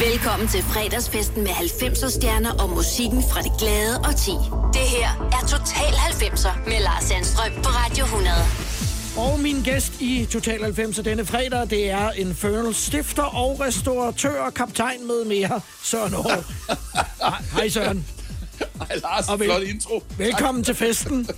Velkommen til fredagsfesten med 90'er stjerner og musikken fra det glade og ti. Det her er Total 90'er med Lars Sandstrøm på Radio 100. Og min gæst i Total 90 denne fredag, det er Infernal stifter og restauratør, kaptajn med mere, Søren Aarhus. Hej Søren. Hej Lars, Og vel- flot intro. Velkommen til festen.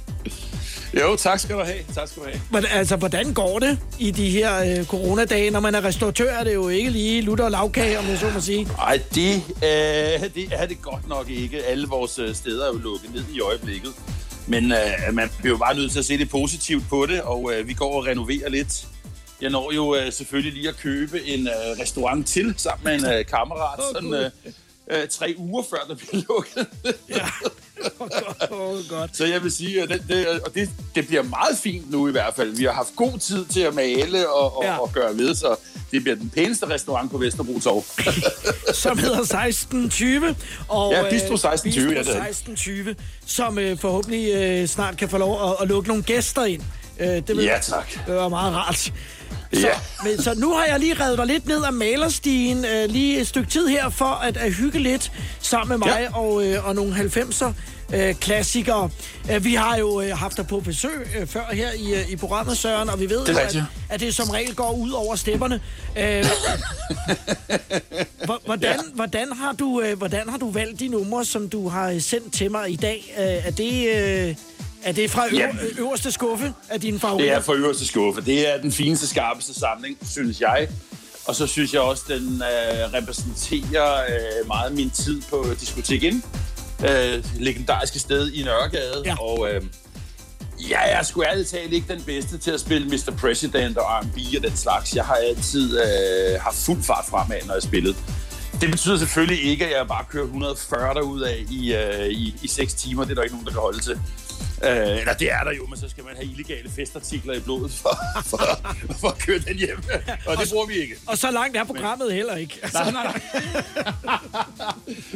Jo, tak skal du have. Tak skal du have. Men, altså, hvordan går det i de her øh, coronadage? Når man er restauratør, er det jo ikke lige lutter og lavkage, om jeg så må sige. Ej, det, øh, det er det godt nok ikke. Alle vores øh, steder er jo lukket ned i øjeblikket. Men øh, man bliver jo bare nødt til at se lidt positivt på det, og øh, vi går og renoverer lidt. Jeg når jo øh, selvfølgelig lige at købe en øh, restaurant til sammen med en øh, kammerat, Åh, sådan øh, øh, tre uger før der bliver lukket. Ja. Åh, godt. Så jeg vil sige, at det, det, og det, det bliver meget fint nu i hvert fald. Vi har haft god tid til at male og, og, Ja. og gøre ved, så det bliver den pæneste restaurant på Vesterbro Torv. Som hedder 1620. Og, Ja, øh, Bistro 1620, Bistro ja, det er det. 1620, som øh, forhåbentlig øh, snart kan få lov at, at lukke nogle gæster ind. Øh, det vil Ja, tak. Det var meget rart. Så, Ja. men, så nu har jeg lige revet dig lidt ned af malerstien, øh, lige et stykke tid her, for at, at hygge lidt sammen med mig Ja. og, øh, og nogle 90'er øh, klassikere. Øh, vi har jo øh, haft dig på besøg øh, før her i, øh, i programmet, Søren, og vi ved Det jo, at, at det som regel går ud over stepperne. Øh, hvor- hvordan, Ja. hvordan, har du, øh, hvordan har du valgt de numre, som du har sendt til mig i dag? Øh, er det... Øh, er det fra øver, Jamen. øverste skuffe af dine Det favoritter? er for øverste skuffe. Det er den fineste, skarpeste samling, synes jeg. Og så synes jeg også, den øh, repræsenterer øh, meget min tid på Diskotek Ind. Øh, legendariske sted i Nørregade. Ja. Og øh, jeg er sgu ærligt talt ikke den bedste til at spille Mr. President og R&B og den slags. Jeg har altid øh, haft fuld fart fremad, når jeg spillede. Det betyder selvfølgelig ikke, at jeg bare kører 140 derud af i, øh, i, i 6 timer. Det er der ikke nogen, der kan holde til. Øh, eller det er der jo, men så skal man have illegale festartikler i blodet for, for, for at køre den hjem. Og det bruger vi ikke. Og så langt er programmet heller ikke. Altså, Nej, nej, nej.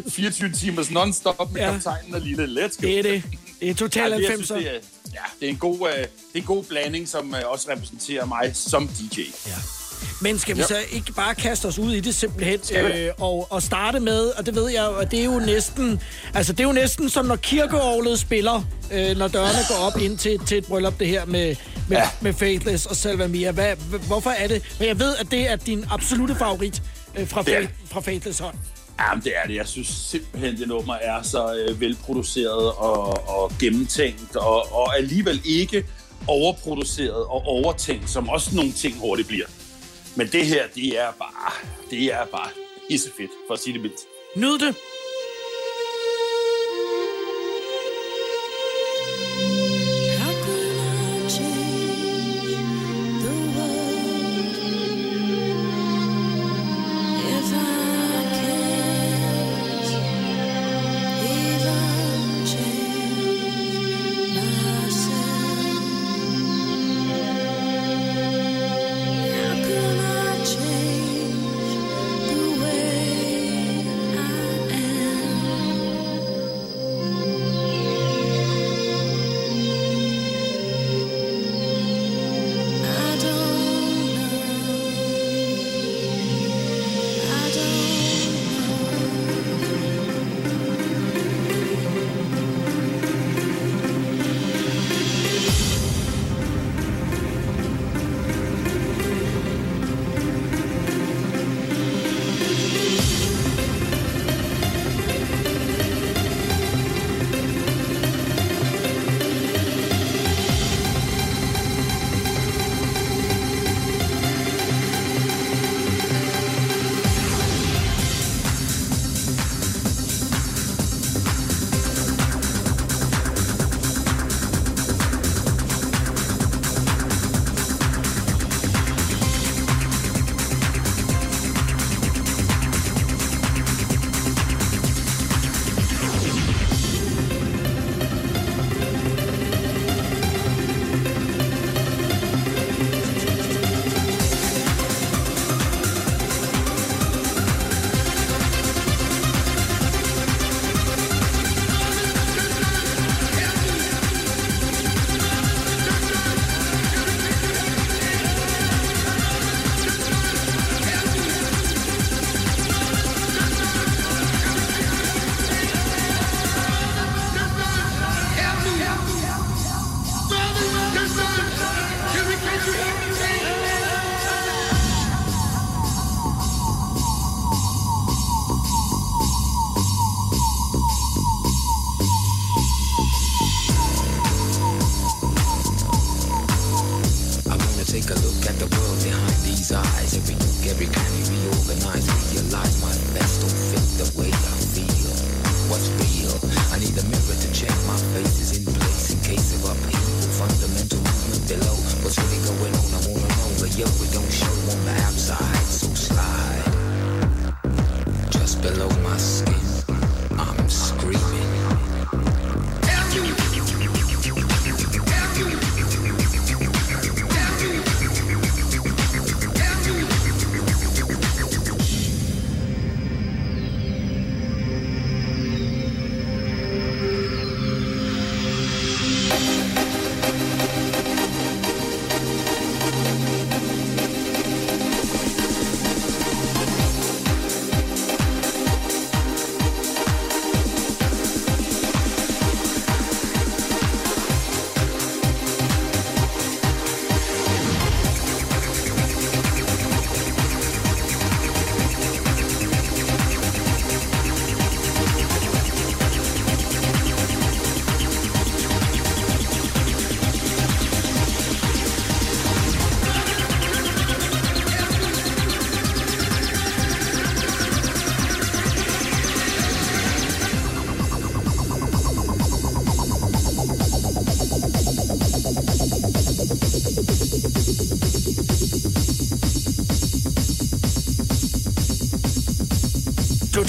24 timers non-stop med Ja. ja. kaptajnen og lille. Let's go. det er det. Det er total Ja, det, jeg synes, 90'er. det, er, ja, det, er en god, øh, det er en god blanding, som øh, også repræsenterer mig som DJ. Ja. Men skal vi Ja. så ikke bare kaste os ud i det simpelthen øh, og, og starte med, og det ved jeg jo, at det er jo næsten, altså det er jo næsten som når kirkeårlet spiller, øh, når dørene går op ind til, til et bryllup, det her med, med, ja. Ja. med Faithless og Salva Mia. Hvad, hvorfor er det? Men jeg ved, at det er din absolute favorit øh, fra, er det. fra Faithless hånd. Jamen, det er det. Jeg synes simpelthen, det nummer er så øh, velproduceret og, og gennemtænkt, og, og alligevel ikke overproduceret og overtænkt, som også nogle ting hurtigt bliver. Men det her, det er bare, det er bare pissefedt, for at sige det mildt. Nyd det.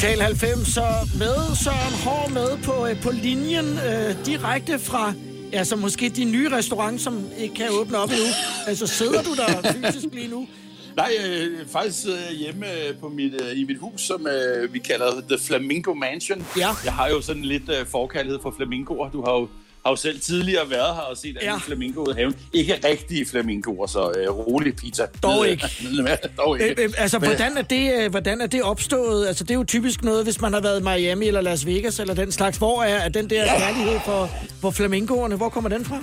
Total 90'er med Søren Hård med på, øh, på linjen øh, direkte fra altså måske din nye restaurant, som ikke kan åbne op endnu. Altså sidder du der fysisk lige nu? Nej, øh, faktisk sidder jeg hjemme øh, på mit, øh, i mit hus, som øh, vi kalder The Flamingo Mansion. Ja. Jeg har jo sådan lidt øh, forkærlighed for flamingoer. Du har jo, har jo selv tidligere været her og set Ja. ja. flamingoer i haven. Ikke rigtige flamingoer, så øh, rolig pizza. Dog ikke. Dog Øh, ikke. øh, altså, Men- hvordan er, det, øh, hvordan er det opstået? Altså, det er jo typisk noget, hvis man har været i Miami eller Las Vegas eller den slags. Hvor er, er den der kærlighed for, for flamingoerne? Hvor kommer den fra?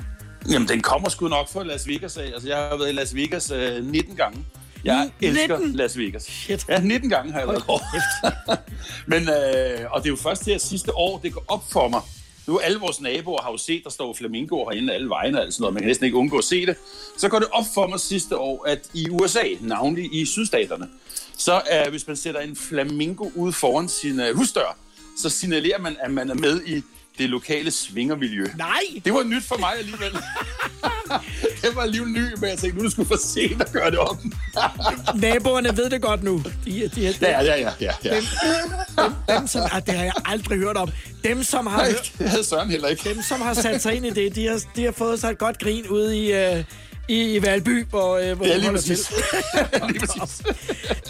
Jamen, den kommer sgu nok fra Las Vegas af. Altså, jeg har været i Las Vegas øh, 19 gange. Jeg Ni- elsker 19? Las Vegas. Shit. Ja, 19 gange har jeg været. Men, øh, og det er jo først her sidste år, det går op for mig. Nu alle vores naboer har jo set, der står flamingoer herinde alle vegne og alt sådan noget. Man kan næsten ikke undgå at se det. Så går det op for mig sidste år, at i USA, navnlig i sydstaterne, så er, hvis man sætter en flamingo ud foran sin øh, husdør, så signalerer man, at man er med i det lokale svingermiljø. Nej! Det var nyt for mig alligevel. det var alligevel ny, men jeg tænkte, nu er det sgu for sent at gøre det op. Naboerne ved det godt nu. De, de, de, ja, ja, ja, ja, ja. dem, som, ah, det har jeg aldrig hørt om. Dem, som har, Nej, det havde Søren heller ikke. dem, som har sat sig ind i det, de har, de har fået sig et godt grin ude i, øh, i, i Valby, hvor, øh, hvor Ja, lige holder til. præcis. lige præcis.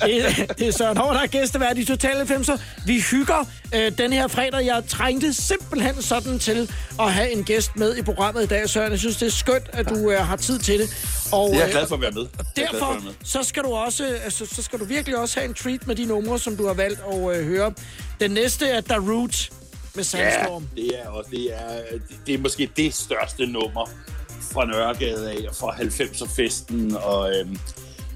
Det, det er Søren Hård, der er gæstevært i Total 90'er. Vi hygger øh, den her fredag. Jeg trængte simpelthen sådan til at have en gæst med i programmet i dag, Søren. Jeg synes, det er skønt, at du øh, har tid til det. Og, Jeg er øh, glad for at være med. For at Derfor være med. så skal du også, altså, så skal du virkelig også have en treat med de numre, som du har valgt at øh, høre. Den næste er Root med Ja, Sandstorm. det er, også, det, er, det er måske det største nummer fra Nørregade af og fra 90'er-festen. Og, øhm,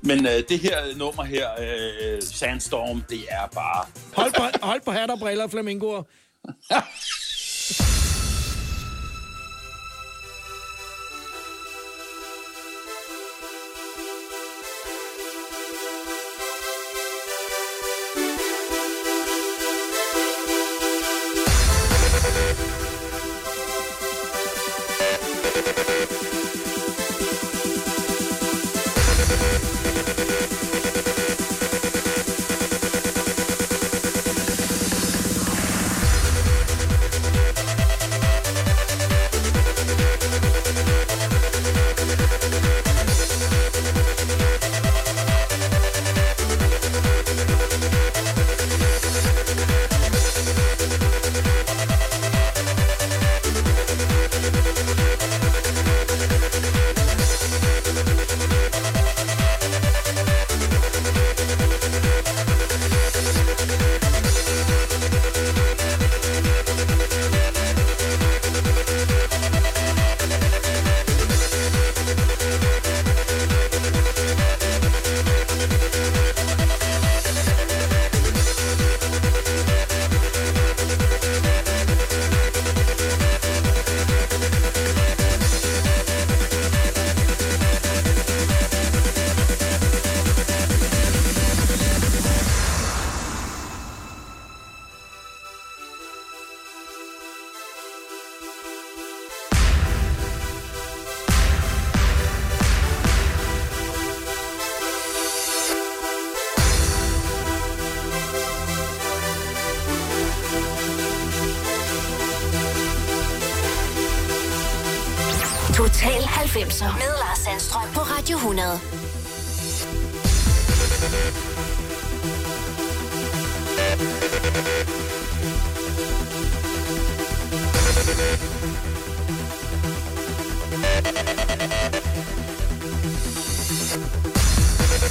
men øh, det her nummer her, øh, Sandstorm, det er bare... Hold på, hold på hat og briller, flamingoer.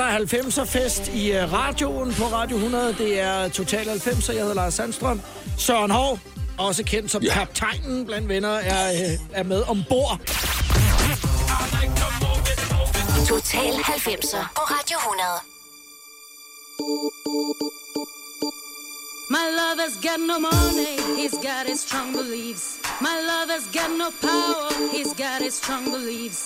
Er der 90'er fest i øh, radioen på Radio 100. Det er Total 90'er. Jeg hedder Lars Sandstrøm. Søren Hov, også kendt som ja. Kaptajnen blandt venner, er, øh, er med ombord. Total 90'er på Radio 100. My lover's got no money, he's got his strong beliefs. My lover's got no power, he's got his strong beliefs.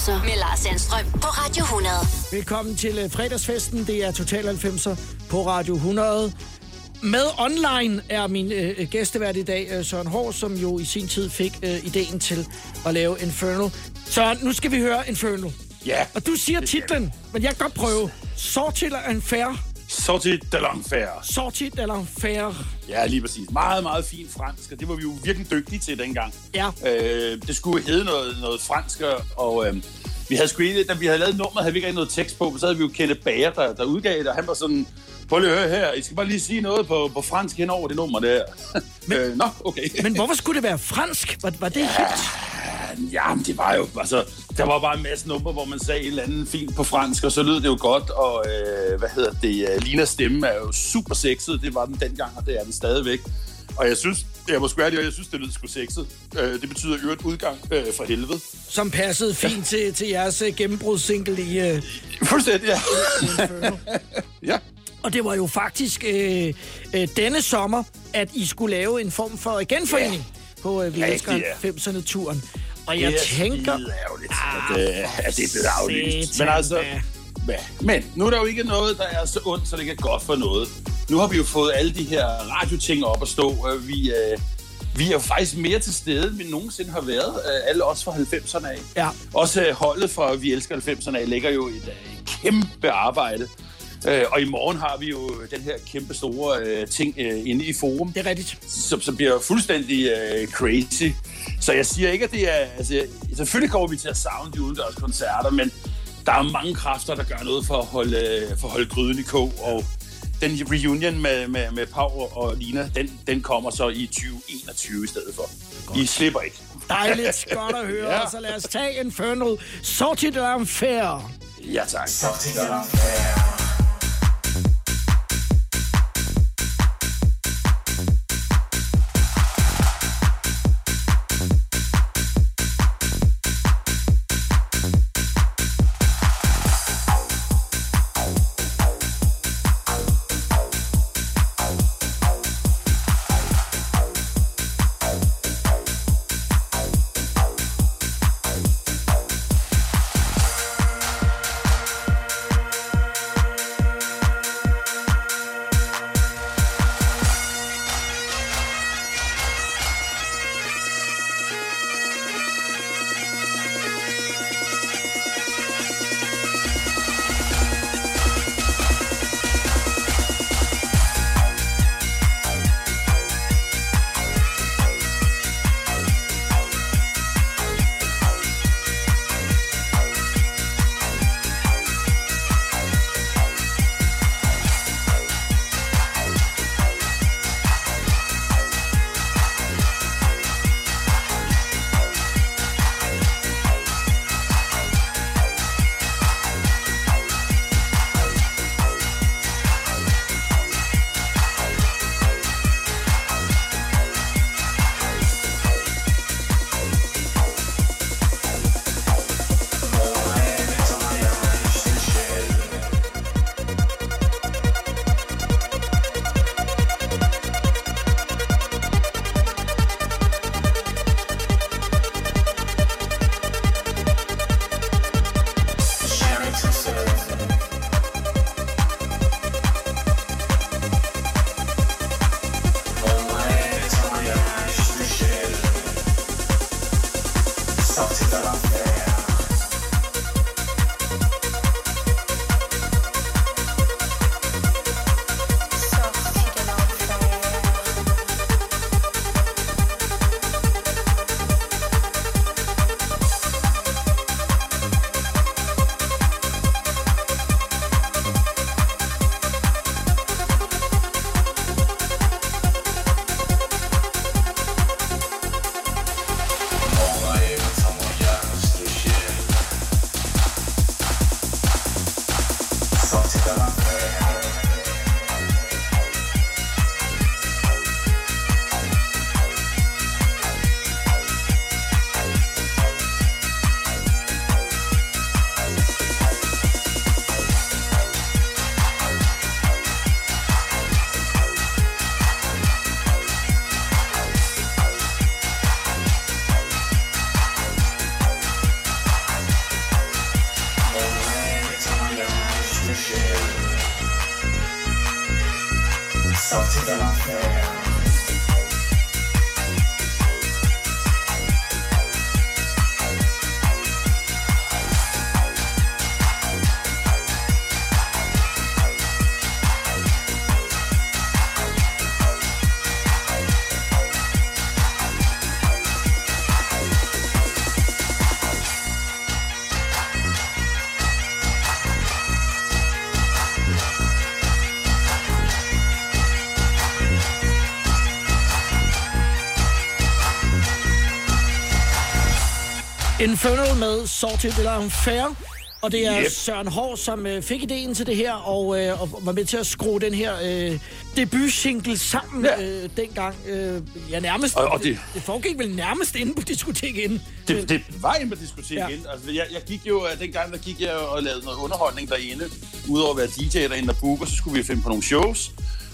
90'er med Lars Sandstrøm på Radio 100. Velkommen til øh, fredagsfesten. Det er Total 90'er på Radio 100. Med online er min øh, gæstevært i dag, øh, Søren Hård, som jo i sin tid fik øh, ideen til at lave Inferno. Så nu skal vi høre Inferno. Ja. Og du siger titlen, men jeg kan godt prøve. Sortil Enfer. Sorti de l'enfer. Sortil Enfer. Ja, lige præcis. Meget, meget fint fransk, og det var vi jo virkelig dygtige til dengang. Ja. Øh, det skulle hedde noget, noget fransk, og øh, vi havde sgu da vi havde lavet nummer, havde vi ikke rigtig noget tekst på, så havde vi jo Kenneth Bager, der, der udgav det, og han var sådan, prøv lige at høre her, I skal bare lige sige noget på, på fransk hen over det nummer der. Men, øh, nå, okay. Men hvorfor skulle det være fransk? Var, var det helt... Ja, det var jo, altså, der var bare en masse numre, hvor man sagde et eller andet fint på fransk, og så lød det jo godt, og øh, hvad hedder det, uh, Linas stemme er jo super sexet, det var den dengang, og det er den stadigvæk. Og jeg synes, jeg må sgu ærlig, jeg synes, det lød sgu sexet. Øh, det betyder øvrigt udgang øh, fra helvede. Som passede fint til, til jeres øh, gennembrudssingle i øh, Fuldstændig, ja. Ja. Og det var jo faktisk øh, øh, denne sommer, at I skulle lave en form for genforening yeah. på øh, Vi Rigtig, elsker ja. 90'erne-turen. Og jeg Det er tænker... skide ærgerligt, at, øh, at det er blevet aflyst. Men altså, ja. men nu er der jo ikke noget, der er så ondt, så det er godt for noget. Nu har vi jo fået alle de her radioting op at stå. Vi, øh, vi er jo faktisk mere til stede, end vi nogensinde har været. Øh, Alle os fra 90'erne af. Ja. Også øh, holdet fra Vi Elsker 90'erne af lægger jo et øh, kæmpe arbejde. Øh, Og i morgen har vi jo den her kæmpe store øh, ting øh, inde i forum Det er rigtigt. som, som bliver fuldstændig øh, crazy. Så jeg siger ikke, at det er... Altså, selvfølgelig kommer vi til at savne de udendørs koncerter, men der er mange kræfter, der gør noget for at holde, øh, for at holde gryden i kog, og den reunion med, med, med Pau og Lina, den, den kommer så i 2021 i stedet for. I slipper ikke. Dejligt godt at høre. Ja. Så lad os tage Inferno. Sortil Enfer. Ja, tak. sortie Infernal med Sorted eller Unfair. Og det er yep. Søren Hård, som øh, fik ideen til det her, og, øh, og var med til at skrue den her øh, debut-single sammen ja. Øh, dengang. Øh, ja, nærmest. Og- og det, det- det foregik vel nærmest inde på diskoteket inden. Det, det var inde på diskotek Ja. igen. Altså, jeg, jeg gik jo, øh, dengang der gik jeg og lavede noget underholdning derinde. Udover at være DJ derinde og booker, så skulle vi finde på nogle shows.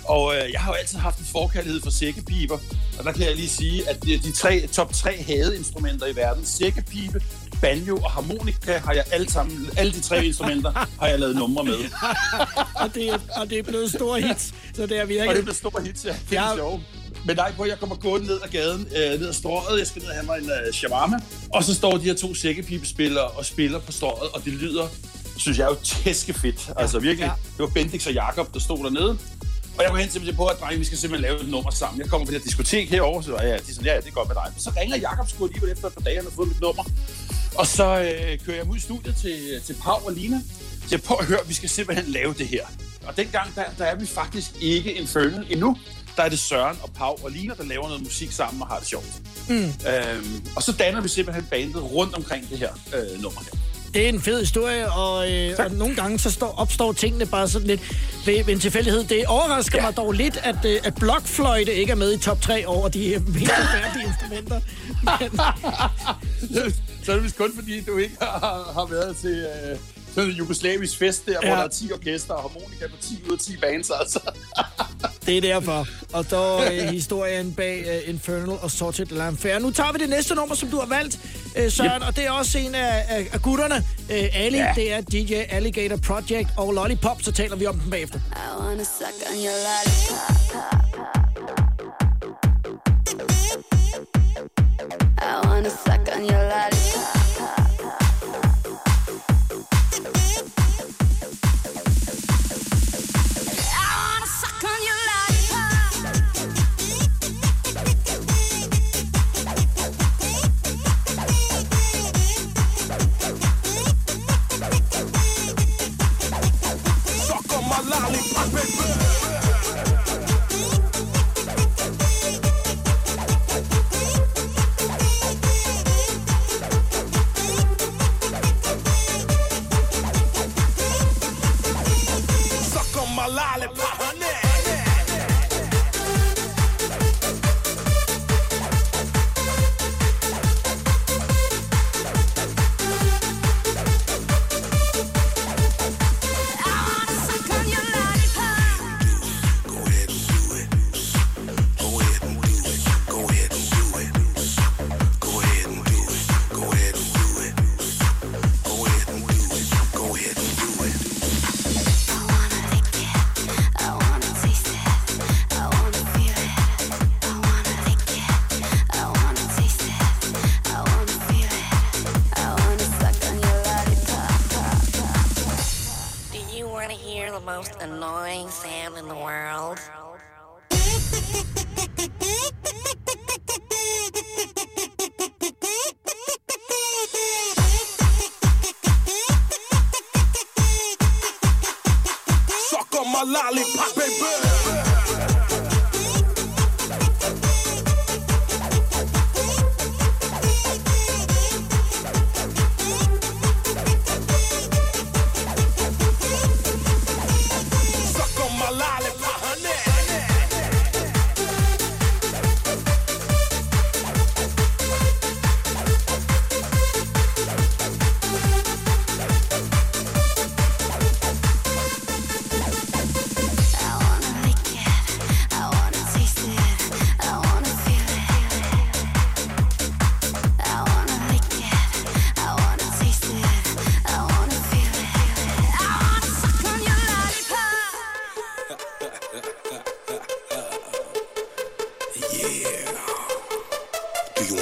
Og øh, jeg har jo altid haft en forkærlighed for sækkepiber. Og der kan jeg lige sige, at de, de tre, top tre hadeinstrumenter i verden, sækkepibe, banjo og harmonika, har jeg alle sammen, alle de tre instrumenter, har jeg lavet numre med. og, det, er- og det er blevet store hits, så det er virkelig... Og det blev store hits, ja. Det er Ja. sjovt. Men nej, på, jeg kommer gående ned ad gaden, øh, ned ad strøget. Jeg skal ned og have mig en øh, shawarma. Og så står de her to sækkepibespillere og spiller på strøget, og det lyder, synes jeg, jo tæskefedt. Altså virkelig, Ja. ja. det var Bendix og Jakob der stod dernede. Og jeg går hen dem på, at drenge, vi skal simpelthen lave et nummer sammen. Jeg kommer på det her diskotek herovre, så ja, de er sådan, ja, det er godt med dig. Men så ringer Jakob sgu alligevel efter et par dage, han har fået mit nummer. Og så øh, kører jeg ud i studiet til, til Pau og Lina. Så jeg prøver at høre, at vi skal simpelthen lave det her. Og dengang, der, der er vi faktisk ikke Infernal endnu. Der er det Søren og Pau og Lina, der laver noget musik sammen og har det sjovt. Mm. Øhm, og så danner vi simpelthen bandet rundt omkring det her øh, nummer her. Det er en fed historie, og, øh, og nogle gange så står, opstår tingene bare sådan lidt ved, ved en tilfældighed. Det overrasker ja. Mig dog lidt, at, øh, at blokfløjte ikke er med i top 3 over de øh, mest færdige instrumenter. Men, så er det vist kun fordi, du ikke har, har været til øh, sådan en jugoslavisk fest der, ja. Hvor der er 10 orkester og harmonika på 10 ud af 10 bands, altså. det er derfor. Og så øh, historien bag øh, Infernal og Sorted Lamfair. Nu tager vi det næste nummer, som du har valgt, øh, Søren, yep. og det er også en af, af, af gutterne. Øh, Ali, ja. Det er DJ Alligator Project og Lollipop, så taler vi om den bagefter. I wanna suck on your lollipop. I wanna suck on your lollipop.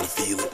Feel it?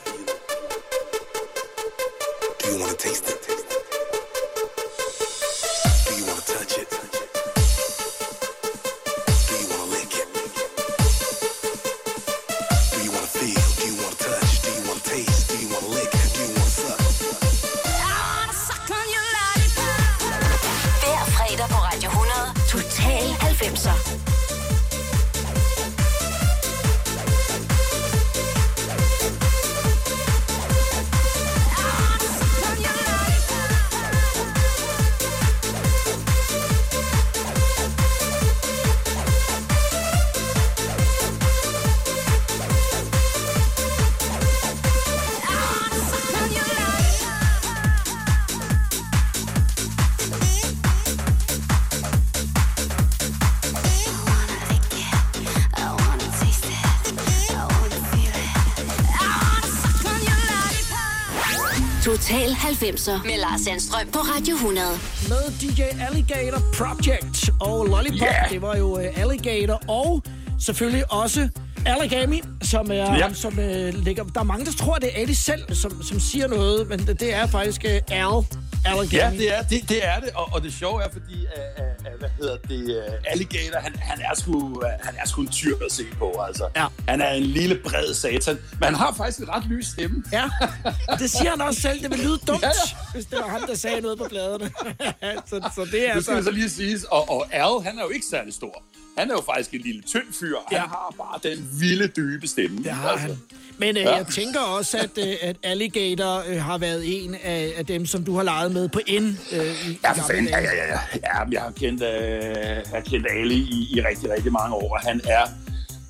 90'er med Lars Sandstrøm på Radio 100. Med DJ Alligator Project og Lollipop. Ja. Det var jo uh, Alligator og selvfølgelig også Alligami, som er ja. Som uh, ligger... Der er mange, der tror, det er Ali selv, som, som siger noget, men det, det er faktisk uh, Al Alligami. Ja, det er det, det, er det. Og, og det sjove er, fordi, uh, uh, hvad hedder det, uh, Alligator, han, han, er sgu, uh, han er sgu en tyr at se på, altså. Ja. Han er en lille, bred satan, men han har faktisk en ret lys stemme. Ja, det siger han også selv. Det vil lyde dumt, ja, Ja, ja. hvis det var ham, der sagde noget på pladerne. så, så det er Det skal altså... så lige siges. Og, og Al, han er jo ikke særlig stor. Han er jo faktisk en lille tynd fyr. Han Ja. har bare den vilde, dybe stemme. Det har han. Men øh, jeg tænker også, at, øh, at Alligator øh, har været en af, af dem, som du har leget med på N. Øh, i, Ja, for fanden. Ja, ja, ja. ja. ja jeg har kendt, øh, jeg har kendt Ali i, i rigtig, rigtig mange år, og han er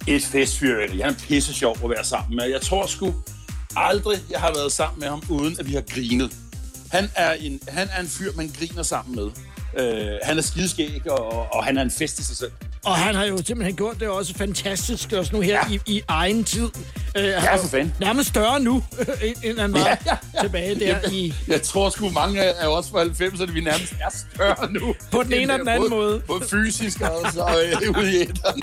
et festfyrværkeri. Han er pisse sjov at være sammen med. Jeg tror sgu aldrig, jeg har været sammen med ham, uden at vi har grinet. Han er en, han er en fyr, man griner sammen med. Øh, han er skideskæg, og, og han er en fest i sig selv. Og han har jo simpelthen gjort det også fantastisk, også nu her ja. I, i egen tid. Øh, ja, for fanden. Nærmest større nu, end han var ja, Ja, ja, tilbage der Jeg, i... jeg tror sgu, mange af os fra 90'erne, vi nærmest er større nu. På den ene og den anden både, måde. Både fysisk og så øh, ude i æteren.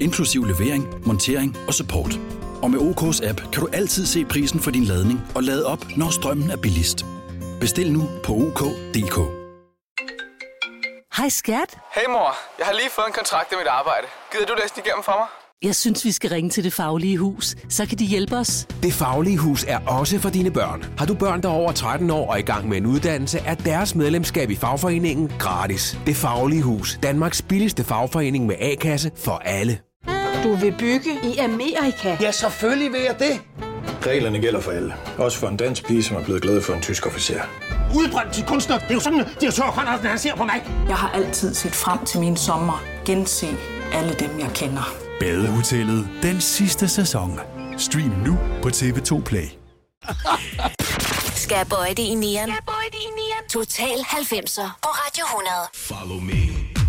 inklusiv levering, montering og support. Og med OK's app kan du altid se prisen for din ladning og lade op, når strømmen er billigst. Bestil nu på OK.dk. Hej skat. Hey mor, jeg har lige fået en kontrakt i mit arbejde. Gider du læse den igennem for mig? Jeg synes, vi skal ringe til Det Faglige Hus. Så kan de hjælpe os. Det Faglige Hus er også for dine børn. Har du børn, der er over 13 år og i gang med en uddannelse, er deres medlemskab i fagforeningen gratis. Det Faglige Hus. Danmarks billigste fagforening med A-kasse for alle. Du vil bygge i Amerika? Ja, selvfølgelig vil jeg det. Reglerne gælder for alle. Også for en dansk pige, som er blevet glad for en tysk officer. Udbrændt til kunstner. Det er jo sådan, at direktør Conradsen, han ser på mig. Jeg har altid set frem til min sommer. Gense alle dem, jeg kender. Badehotellet den sidste sæson. Stream nu på TV2 Play. Skal jeg bøje det i nieren? Total 90'er på Radio 100. Follow me.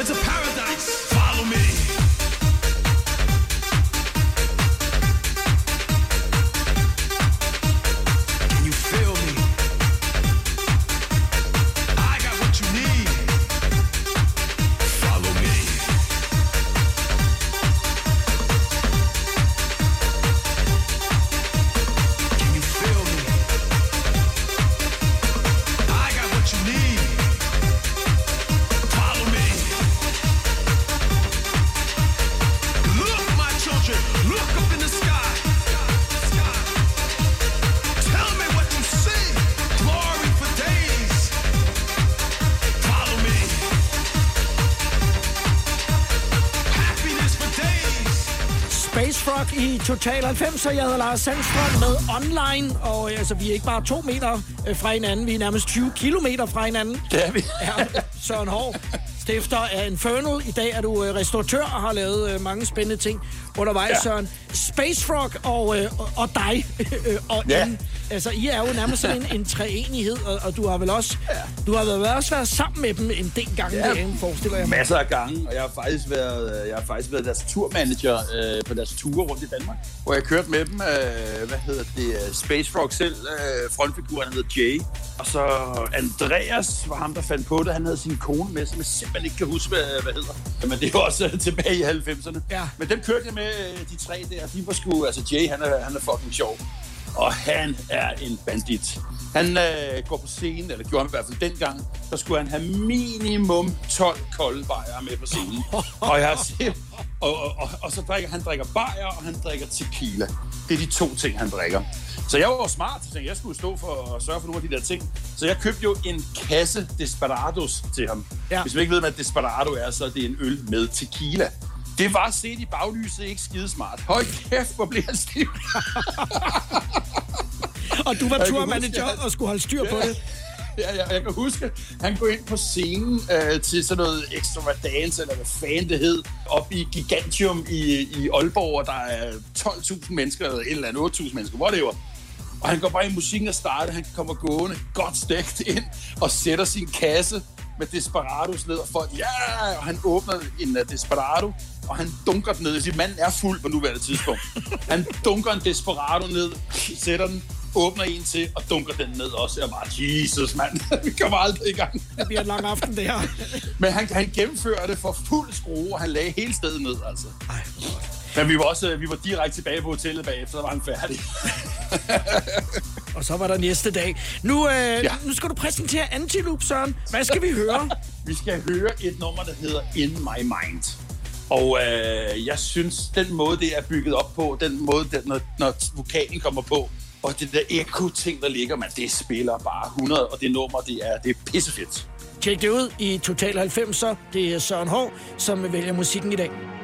It's a paradise. Total 90, så jeg hedder Lars Sandstrøm med online, og øh, altså, vi er ikke bare to meter øh, fra hinanden, vi er nærmest 20 kilometer fra hinanden. Det er vi. Ja, Søren Hård, stifter af Infernal. I dag er du øh, restauratør og har lavet mange spændende ting undervejs, Ja. Søren. Space Rock og, og- og dig, og Ja. en, altså, I er jo nærmest sådan en, en treenighed, og, og du har vel også, du har vel også været sammen med dem en del gange, Ja. ja. forestiller jeg mig. Masser af gange, og jeg har faktisk været, jeg har faktisk været deres turmanager øh, på deres ture rundt i Danmark, hvor jeg kørte med dem, øh, hvad hedder det, øh, Space Frog selv, øh, frontfiguren, hedder Jay, og så Andreas var ham, der fandt på det, han havde sin kone med, som jeg simpelthen ikke kan huske, hvad, hvad hedder. Men det var også øh, tilbage i 90'erne. Ja. Men dem kørte jeg med, øh, de tre der, de var sgu, altså Jay, han er, han er fucking sjov. Og han er en bandit. Han øh, går på scenen, eller gjorde han i hvert fald dengang, der skulle han have minimum 12 kolde bajer med på scenen. og, jeg set, og, og, og, og, så drikker han drikker bajer, og han drikker tequila. Det er de to ting, han drikker. Så jeg var jo smart, så jeg skulle stå for at sørge for nogle af de der ting. Så jeg købte jo en kasse Desperados til ham. Ja. Hvis man ikke ved, hvad Desperado er, så er det en øl med tequila. Det var set i baglyset ikke skidesmart. Hold kæft, hvor blev han stiv. Og du var turmanager huske, og skulle holde styr på det. Ja, ja, jeg kan huske, han går ind på scenen øh, til sådan noget extravagance, eller hvad fanden det hed, op i Gigantium i, i Aalborg, og der er 12.000 mennesker, eller et eller andet 8.000 mennesker, whatever. Og han går bare i musikken og starter, han kommer gående godt stækt ind og sætter sin kasse med Desperados ned, og folk, ja, og han åbner en uh, Desperado, og han dunker den ned. Jeg siger, manden er fuld på nuværende tidspunkt. Han dunker en Desperado ned, sætter den, åbner en til, og dunker den ned også. Jeg bare, Jesus, mand, vi kommer aldrig i gang. Det bliver en lang aften, det her. Men han, han gennemførte det for fuld skrue, og han lagde hele stedet ned, altså. Men vi var også vi var direkte tilbage på hotellet bagefter, så var han færdig. Og så var der næste dag. Nu, øh, ja. nu skal du præsentere Antiloop, Søren. Hvad skal vi høre? vi skal høre et nummer, der hedder In My Mind. Og øh, jeg synes, den måde, det er bygget op på, den måde, den, når, når vokalen kommer på, og det der ekko-ting, der ligger, man, det spiller bare 100, og det nummer, det er, det er pissefedt. Tjek det ud i Total 90'er. Det er Søren Hård, som vælger musikken i dag.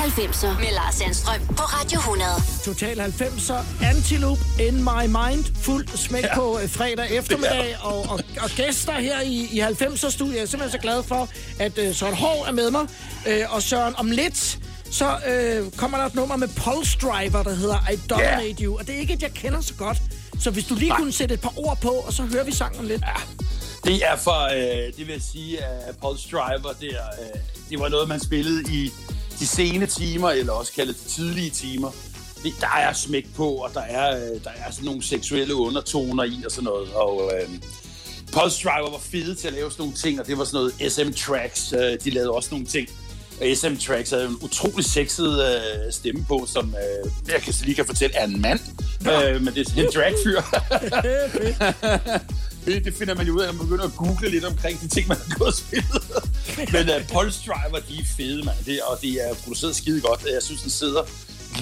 90'er med Lars Sandstrøm på Radio 100. Total 90'er, Antelope in my mind, fuldt smæk ja. på øh, fredag eftermiddag, og, og, og gæster her i, i 90'er-studiet. Jeg er simpelthen så glad for, at øh, Søren Hård er med mig, øh, og Søren, om lidt, så øh, kommer der et nummer med Pulse Driver, der hedder I Dominate Ja. You, og det er ikke et, jeg kender så godt. Så hvis du lige Nej. kunne sætte et par ord på, og så hører vi sangen om lidt. Ja. Det er for, øh, det vil jeg sige, at Pulse Driver, det, er, øh, det var noget, man spillede i de sene timer, eller også kaldet de tidlige timer. Det, der er smæk på, og der er, øh, der er sådan nogle seksuelle undertoner i og sådan noget. Og øh, Pulse Driver var fede til at lave sådan nogle ting, og det var sådan noget SM Tracks. Øh, de lavede også nogle ting. Og SM Tracks havde en utrolig sexet øh, stemme på, som øh, jeg kan lige kan fortælle er en mand. Øh, men det er en dragfyr. det, det finder man jo ud af, når man begynder at google lidt omkring de ting, man har gået og spillet. Men uh, Pulse Driver, de er fede, mand. Det, og det er produceret skide godt. Jeg synes, den sidder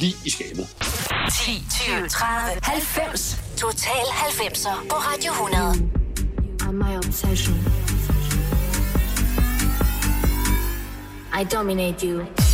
lige i skabet. 10, 20, 30, 90. Total 90'er på Radio 100. are my obsession. I dominate you.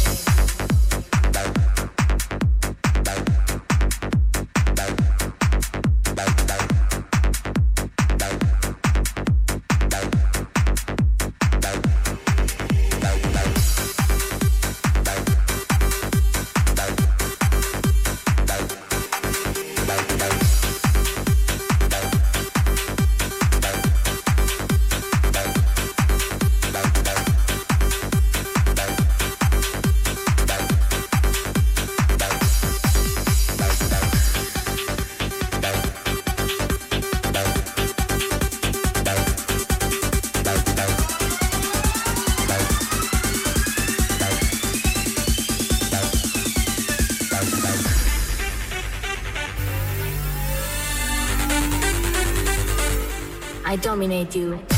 I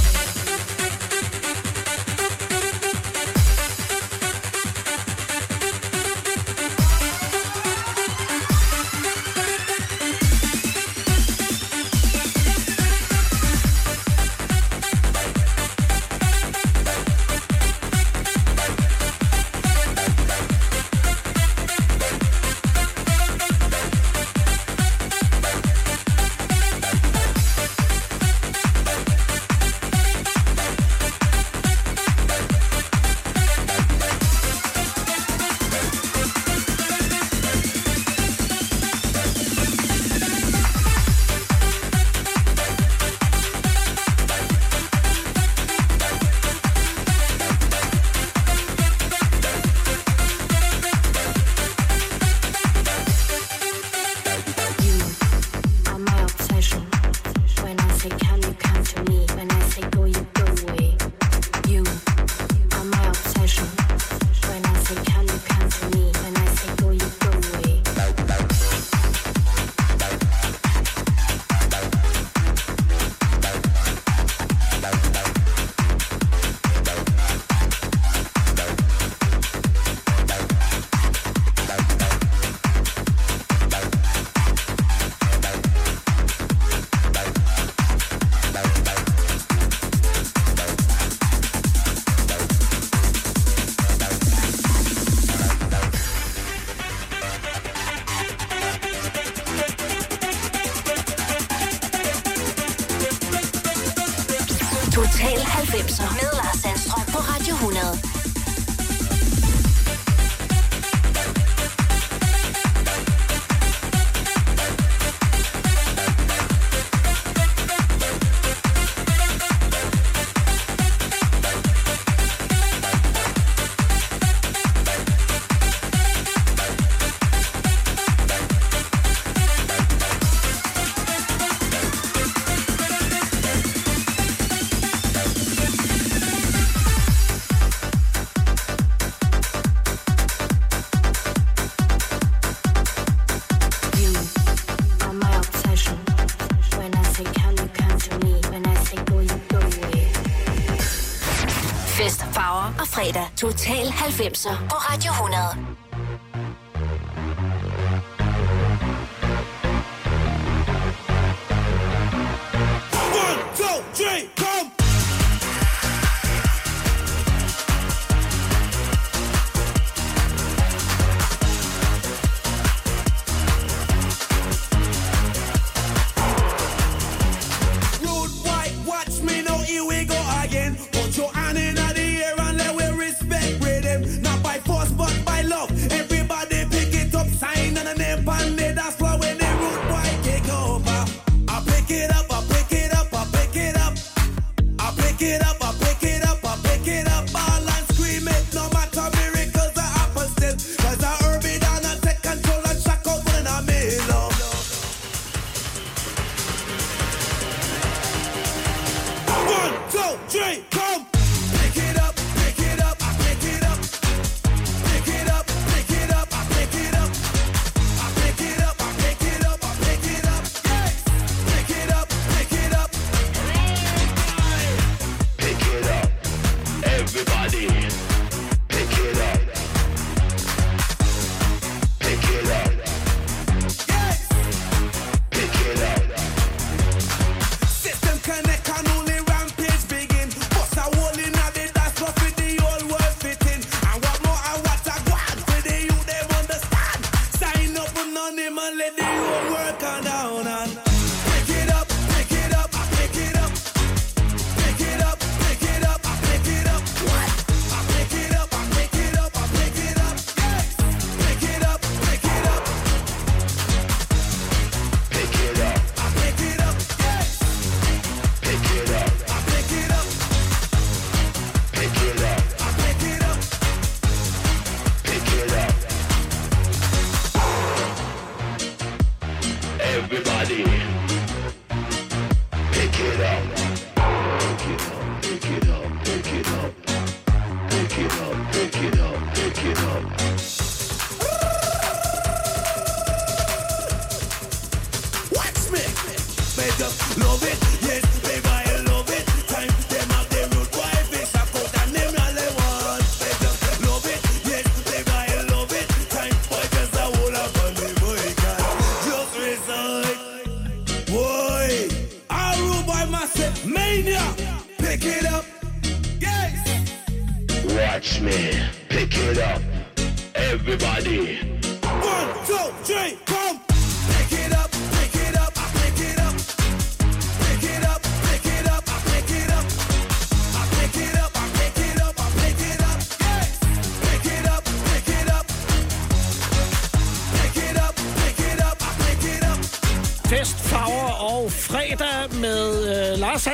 fredag. Total 90'er på Radio 100.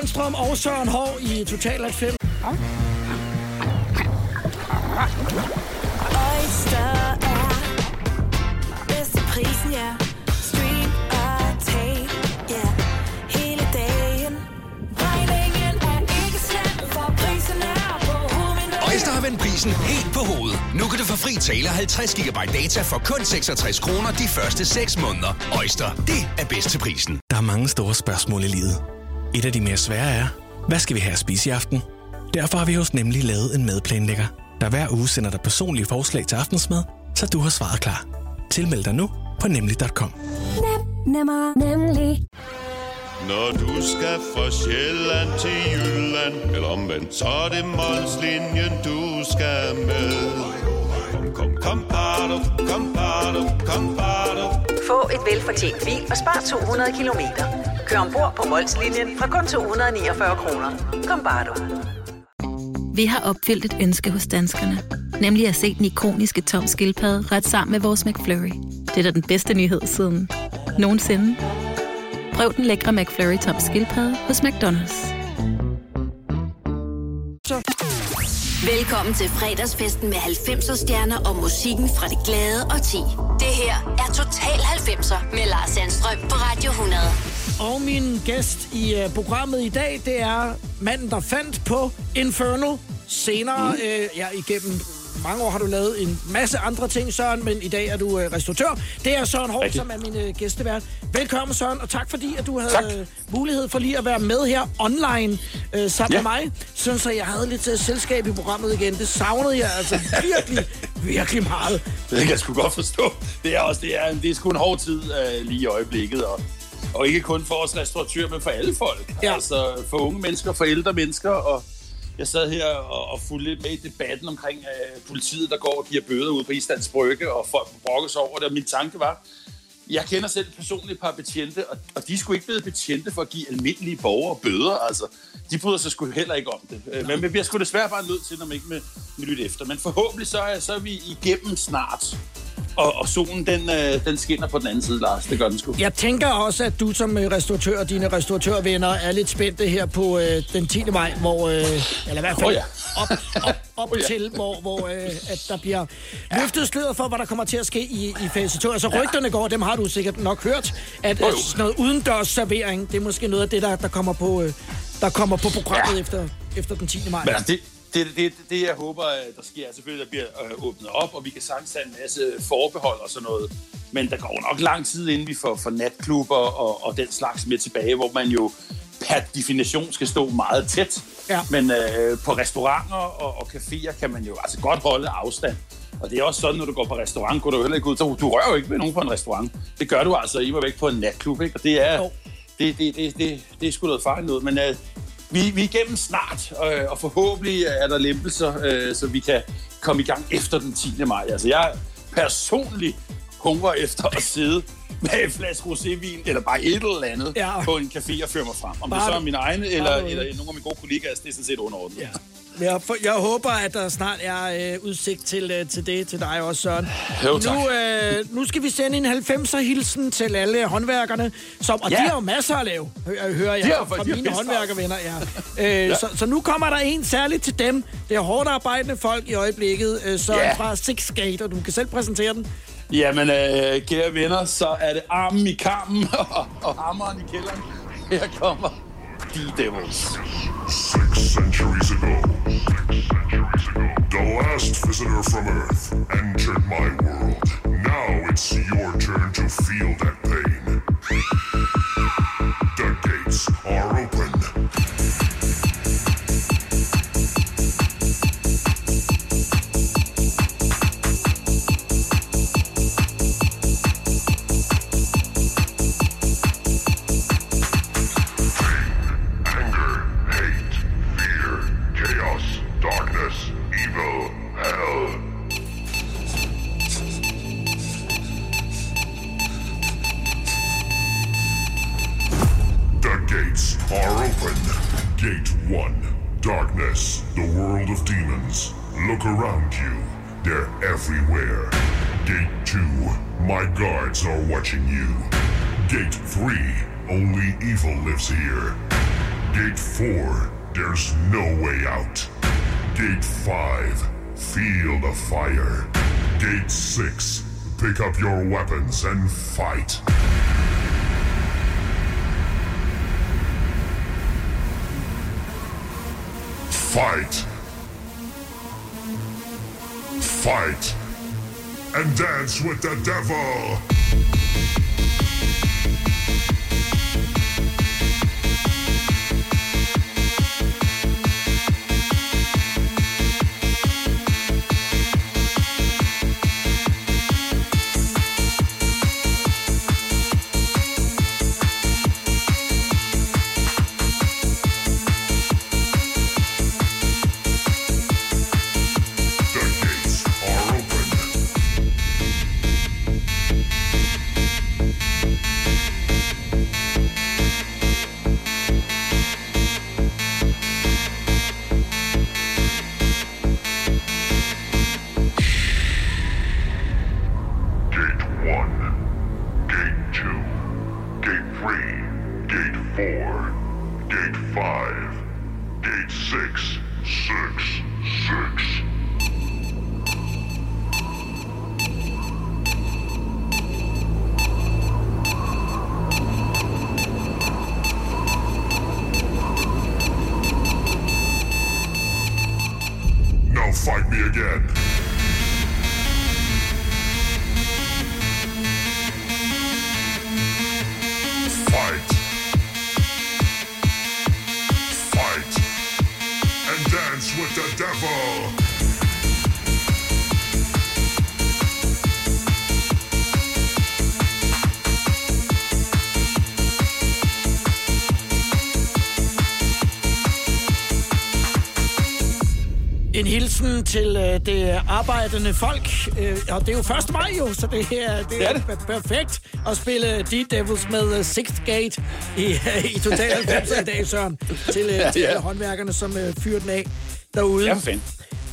Lars Sandstrøm og Søren Hår i Total 90. Oyster er bedst til prisen, ja. Stream og tag, ja. Hele dagen. Regningen er ikke slem, for prisen er på hovedet. Øjster har vendt prisen helt på hovedet. Nu kan du få fri tale 50 GB data for kun 66 kroner de første 6 måneder. Øjster, det er bedst til prisen. Der er mange store spørgsmål i livet. Et af de mere svære er, hvad skal vi have at spise i aften? Derfor har vi hos Nemlig lavet en madplanlægger, der hver uge sender dig personlige forslag til aftensmad, så du har svaret klar. Tilmeld dig nu på nemlig.com. Nem, nemmer, nemlig. Når du skal fra Sjælland til Jylland Eller omvendt, så er det Molslinjen, du skal med Kom, kom, kom, bado, kom, bado, kom, bado. Få et velfortjent bil og spar 200 kilometer. Kør ombord på Molslinjen fra kun 249 kroner. Kom bare du. Vi har opfyldt et ønske hos danskerne. Nemlig at se den ikoniske tom skildpadde ret sammen med vores McFlurry. Det er da den bedste nyhed siden nogensinde. Prøv den lækre McFlurry tom skildpadde hos McDonald's. Velkommen til fredagsfesten med 90'er stjerner og musikken fra det glade og ti. Det her er Total 90'er med Lars Sandstrøm på Radio 100. Og min gæst i uh, programmet i dag, det er manden, der fandt på Infernal. Senere, mm. øh, ja, igennem mange år har du lavet en masse andre ting, Søren, men i dag er du øh, restauratør. Det er Søren Hård, som er min øh, gæstevært. Velkommen, Søren, og tak fordi, at du havde Tak. øh, mulighed for lige at være med her online øh, sammen Ja. med mig. Synes jeg, jeg havde lidt øh, selskab i programmet igen. Det savnede jeg altså virkelig, virkelig meget. Det kan jeg sgu godt forstå. Det er også det er, det er sgu en hård tid uh, lige i øjeblikket, og, og ikke kun for os restauratører, men for alle folk. Ja. Altså for unge mennesker, for ældre mennesker, og jeg sad her og, og fulgte lidt med i debatten omkring uh, politiet, der går og giver bøder ude på Islands Brygge, og folk brokker sig over det, og min tanke var, jeg kender selv personligt et par betjente, og, og de skulle ikke blevet betjente for at give almindelige borgere bøder, altså. De bryder sig sgu heller ikke om det. Øh, Men vi bliver sgu desværre bare nødt til, når man ikke med, med lytte efter. Men forhåbentlig så er, så er vi igennem snart. Og, og solen, den, øh, den skinner på den anden side, Lars. Det gør den sgu. Jeg tænker også, at du som øh, restauratør og dine restauratørvenner er lidt spændte her på øh, den 10. maj, hvor, øh, eller i hvert fald Åh, ja. op, op, op til, hvor, hvor øh, at der bliver løftet sløret for, hvad der kommer til at ske i, i fase 2. Altså rygterne går, dem har du sikkert nok hørt, at, at sådan noget udendørs servering, det er måske noget af det, der, der kommer på... Øh, der kommer på programmet ja. efter efter den 10. maj. Men altså, det, det, det, det, jeg håber, øh, der sker, er selvfølgelig, at der bliver øh, åbnet op, og vi kan sagtens have en masse forbehold og sådan noget. Men der går nok lang tid, inden vi får, får natklubber og, og den slags med tilbage, hvor man jo per definition skal stå meget tæt. Ja. Men øh, på restauranter og, og caféer kan man jo altså godt holde afstand. Og det er også sådan, når du går på restaurant, går du heller ikke ud. Du, du rører jo ikke med nogen på en restaurant. Det gør du altså i væk på en natklub, ikke? Og det er, det, det, det, det, det er sgu noget farligt ud. Men øh, vi, vi er igennem snart, øh, og forhåbentlig er der lempelser, øh, så vi kan komme i gang efter den 10. maj. Altså, jeg personligt hungrer efter at sidde med en flaske rosévin, eller bare et eller andet, Ja. på en café og føre mig frem. Om Bare det så er mine egne, eller, det- eller nogle af mine gode kollegaer, det er sådan set underordnet. Ja. Jeg, jeg håber, at der snart er øh, udsigt til, øh, til det til dig også, Søren. Jo, tak. Nu, øh, nu skal vi sende en 90'er-hilsen til alle håndværkerne, som, og Ja. de har jo masser at lave, hø- hører jeg har- fra mine håndværkervenner. Ja. Øh, Ja. så, så nu kommer der en særligt til dem. Det er hårdt arbejdende folk i øjeblikket, øh, Søren Ja. fra Six Gate, og du kan selv præsentere den. Jamen, øh, kære venner, så er det armen i kampen og, og hammeren i kælderen. Her kommer Six centuries ago, the last visitor from Earth entered my world. Now it's your turn to feel that pain. The gates are open. You. They're everywhere. Gate 2. My guards are watching you. Gate 3. Only evil lives here. Gate 4. There's no way out. Gate 5. Feel the fire. Gate 6. Pick up your weapons and fight. Fight. Fight. And dance with the devil. Hilsen til øh, det arbejdende folk. Øh, og det er jo 1. maj jo, så det, her, det, Det er det. per- perfekt at spille The Devils med uh, Sixth Gate i, uh, i Total 90 i dag, Søren. Til, uh, Ja, til alle håndværkerne, som uh, fyrer den af derude. Ja, fanden.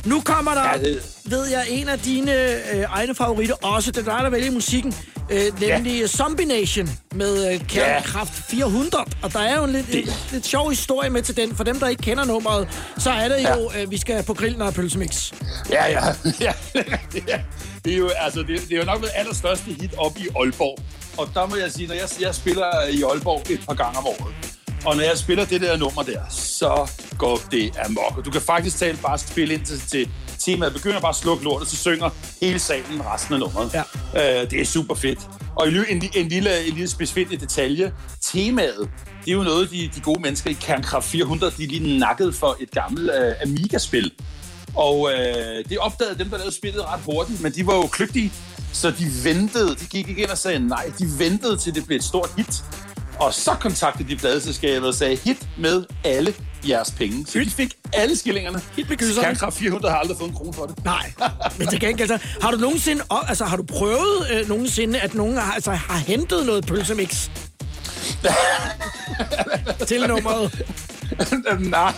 Nu kommer der, Ja, det- ved jeg, en af dine øh, egne favoritter også. Det er dig, der vælger musikken. Øh, nemlig ja. Zombie Nation med øh, Kernekraft 400. Og der er jo en lidt, en, lidt sjov historie med til den. For dem, der ikke kender nummeret, så er det jo, øh, vi skal på grillen og pølsemix. Ja, ja. ja, ja. Det er jo, altså, det, det er jo nok mit allerstørste hit op i Aalborg. Og der må jeg sige, når jeg, jeg spiller i Aalborg et par gange om året, Og når jeg spiller det der nummer der, så går det amok. Og du kan faktisk talt bare spille ind til, til temaet. Begynder bare at slukke lortet, så synger hele salen resten af nummeret. Ja. Øh, det er super fedt. Og en, en, en, lille, en lille specifik detalje. Temaet, det er jo noget, de, de gode mennesker i Kernkraft 400, de lige nakkede for et gammelt øh, Amiga-spil. Og øh, det opdagede dem, der lavede spillet ret hurtigt, men de var jo kløgtige, så de ventede. De gik ikke ind og sagde nej. De ventede til det blev et stort hit. Og så kontaktede de pladeselskabet og sagde, hit med alle jeres penge. Så de fik alle skillingerne. Hit med gysserne. Kernkraft 400 har aldrig fået en krone for det. Nej, men til gengæld, så, har du nogensinde, altså har du prøvet øh, nogensinde, at nogen har, altså, har hentet noget pølsemix? til nummeret? Nej.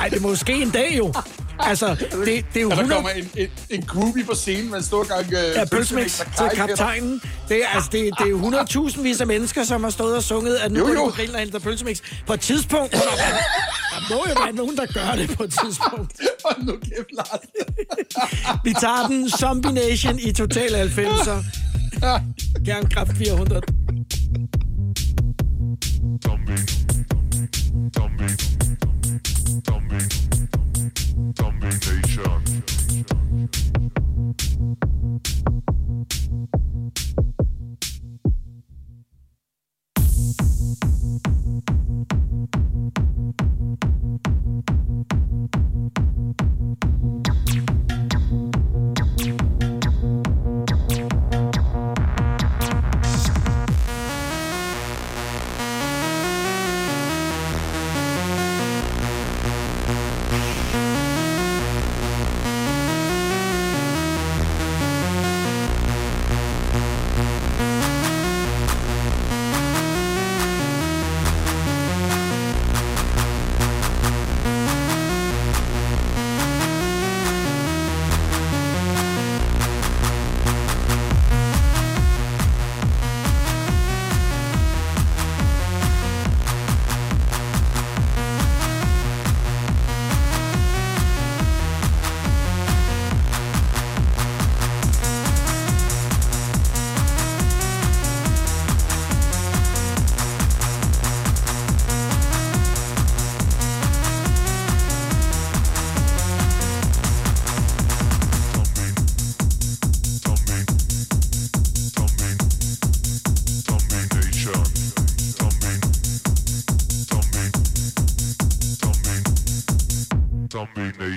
Ej, det er måske en dag jo. Altså, det, det er jo Og der 100... kommer en, en, en groupie på scenen med en stor gang øh, Ja, pølsemix til kaptajnen. Det er, altså, det, det er jo 100.000 vis af mennesker, som har stået og sunget, at nu Jo, er jo. du på grillen og henter pølsemix. På et tidspunkt, så er der, der må jo være nogen, der gør det på et tidspunkt. Hold nu kæft, Lars. Vi tager den Zombie Nation i Total 90'er. Kernkraft 400. Domination.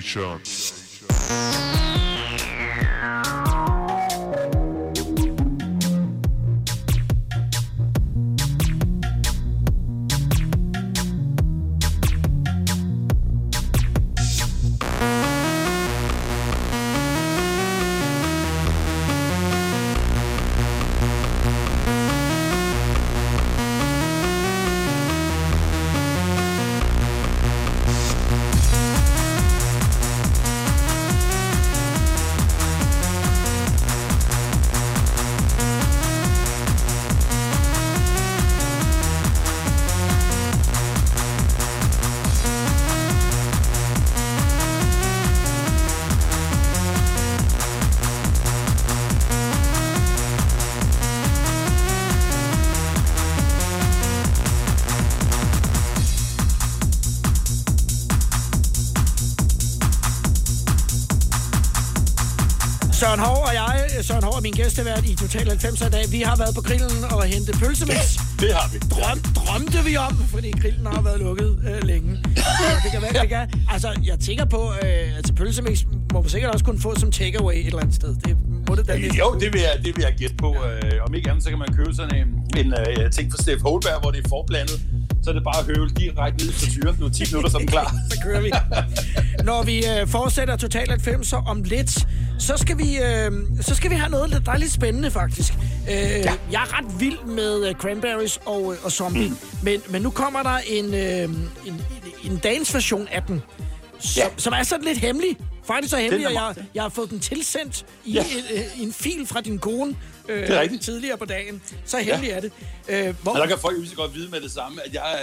Søren Søren er min gæstevært i Total 90 i dag. Vi har været på grillen og hentet pølsemix. Det har vi. Drøm, drømte vi om, fordi grillen har været lukket øh, længe. Det kan være, det kan. Altså, jeg tænker på, øh, altså pølsemix må man sikkert også kunne få som takeaway et eller andet sted. Det må det da næsten Jo, det vil jeg, det vil jeg gætte på. Øh, om ikke andet, så kan man købe sådan en, en øh, ting fra Steff Holberg, hvor det er forblandet. Så er det bare at høvle direkte ned i frityren. Nu er 10 minutter, så er den klar. så kører vi. Når vi øh, fortsætter Total 90 om lidt, så skal vi, øh, så skal vi have noget, der er lidt spændende faktisk. Øh, ja. Jeg er ret vild med øh, Cranberries og, øh, og Zombie, mm. men, men nu kommer der en, øh, en, en, en dagens version af den, som, ja. som er sådan lidt hemmelig. Faktisk så hemmelig, at jeg, jeg har fået den tilsendt i Ja. en, øh, i en fil fra din kone øh, det er rigtigt. tidligere på dagen. Så heldig ja. er det. Øh, hvor... Men der kan folk jo så godt vide med det samme, at jeg,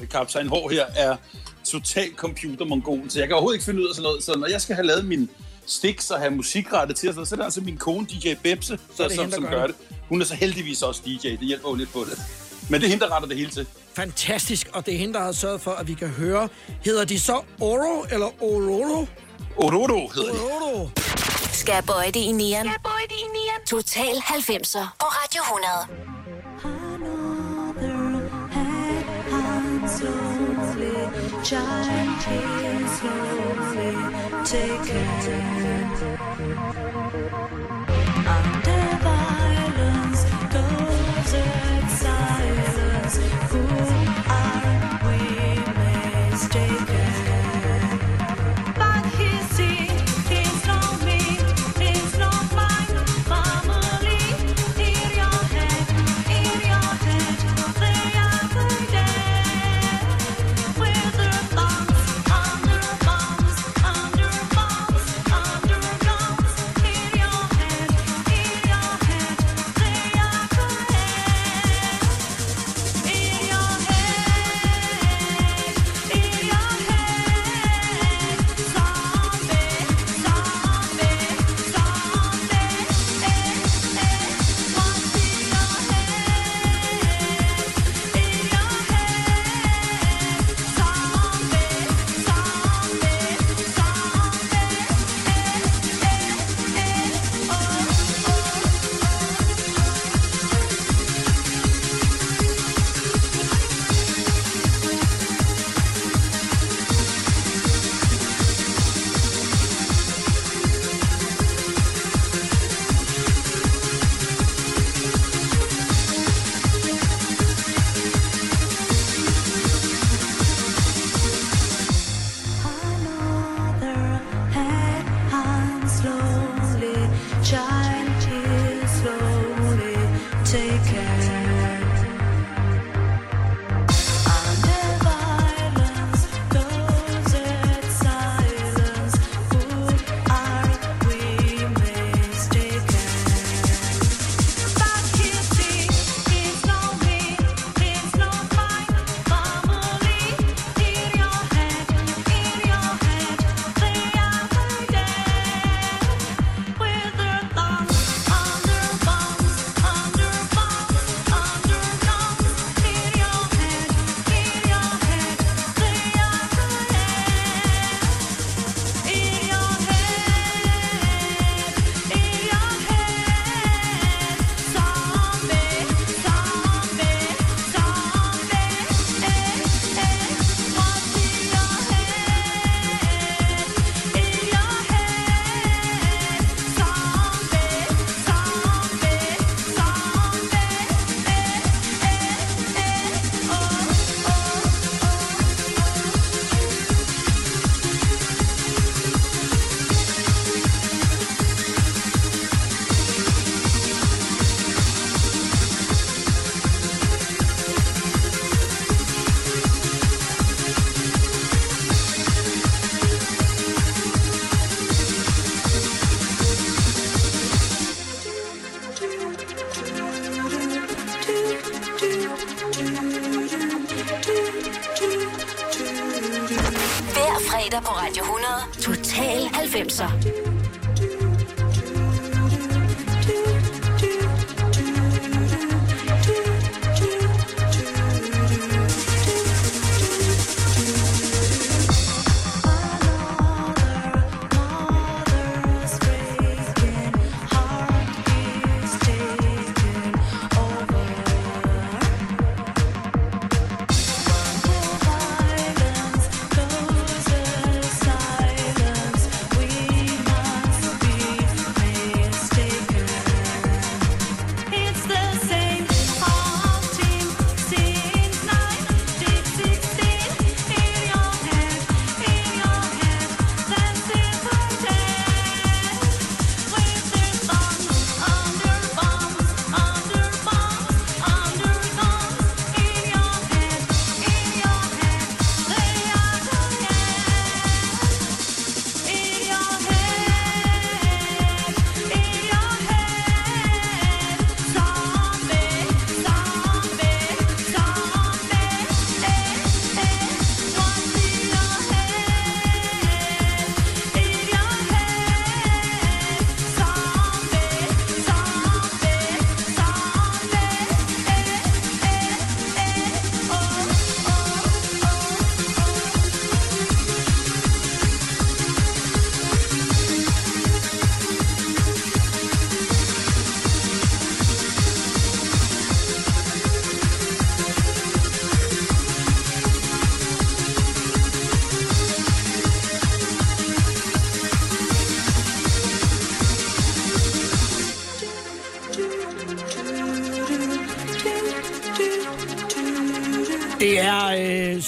øh, Kaptajn H. her, er total computermongol, så jeg kan overhovedet ikke finde ud af sådan noget. Så når jeg skal have lavet min sticks og have musikrette til, så er det altså min kone, DJ Bebse, så, som, hende, som gør det. Hun er så heldigvis også DJ, det hjælper jo lidt på det. Men det er hende, der retter det hele til. Fantastisk, og det er hende, der har sørget for, at vi kan høre. Hedder de så Oro eller Ororo? Ororo hedder de. Skærbøjte i nieren. Skærbøjte i nieren. Total 90'er på Radio 100. silence. Who are we mistaken?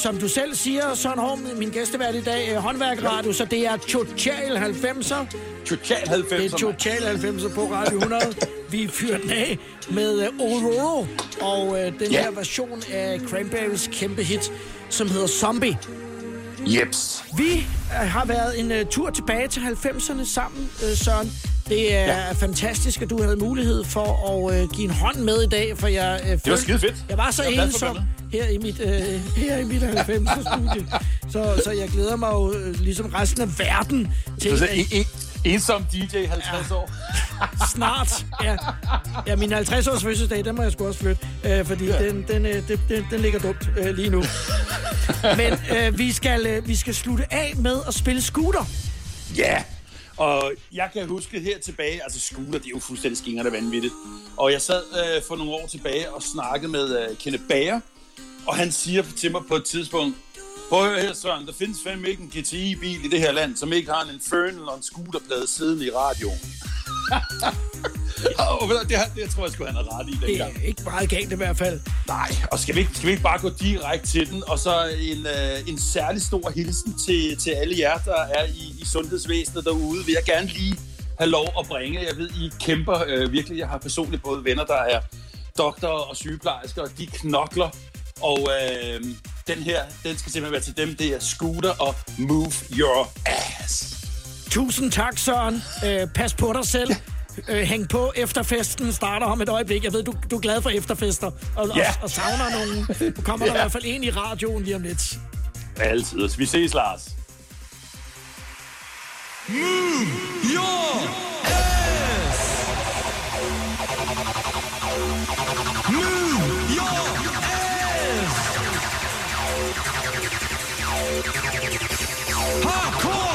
Som du selv siger, Søren Horm, min gæstevært i dag, øh, håndværkeradio, så det er Total 90'er. Total 90'er. Det er Total 90'er på Radio 100. Vi fyrer den af med uh, og uh, den Ja. her version af Cranberries kæmpe hit, som hedder Zombie. Jeps. Vi øh, har været en uh, tur tilbage til 90'erne sammen, uh, Søren. Det er ja. fantastisk, at du havde mulighed for at uh, give en hånd med i dag, for jeg uh, Det var skide fedt. Jeg var så Jeg for ensom her i mit, uh, her i mit 90'er-studie. Så, så jeg glæder mig jo uh, ligesom resten af verden til... Så, så, at- en, en, ensom DJ 50 år. Snart, ja. Ja, min 50-års fødselsdag, den må jeg sgu også flytte, øh, fordi ja. den, den, øh, den, den, den ligger dumt øh, lige nu. Men øh, vi, skal, øh, vi skal slutte af med at spille scooter. Ja, og jeg kan huske her tilbage, altså scooter, det er jo fuldstændig skingerne vanvittigt. Og jeg sad øh, for nogle år tilbage og snakkede med øh, Kenneth Bager, og han siger til mig på et tidspunkt, Prøv at høre her, Søren, der findes fandme ikke en GTI-bil i det her land, som ikke har en Infernal og en scooterplade siden i radioen. og det, har- det, jeg tror jeg, skulle han have ret i Det dengang. er ikke meget galt i hvert fald. Nej, og skal vi, ikke, skal vi ikke bare gå direkte til den? Og så en, øh, en særlig stor hilsen til, til alle jer, der er i, i sundhedsvæsenet derude. Vil jeg gerne lige have lov at bringe. Jeg ved, I kæmper øh, virkelig. Jeg har personligt både venner, der er doktorer og sygeplejersker, og de knokler. Og øh, den her, den skal simpelthen være til dem. Det er Scooter og Move Your Ass. Tusind tak, Søren. Øh, pas på dig selv. Øh, hæng på, efterfesten starter om et øjeblik. Jeg ved, du, du er glad for efterfester, og, Ja. og, og savner nogen. Nu kommer der Ja. i hvert fald en i radioen lige om lidt. Altid. Vi ses, Lars. Move your ass. Move your ass. Hardcore.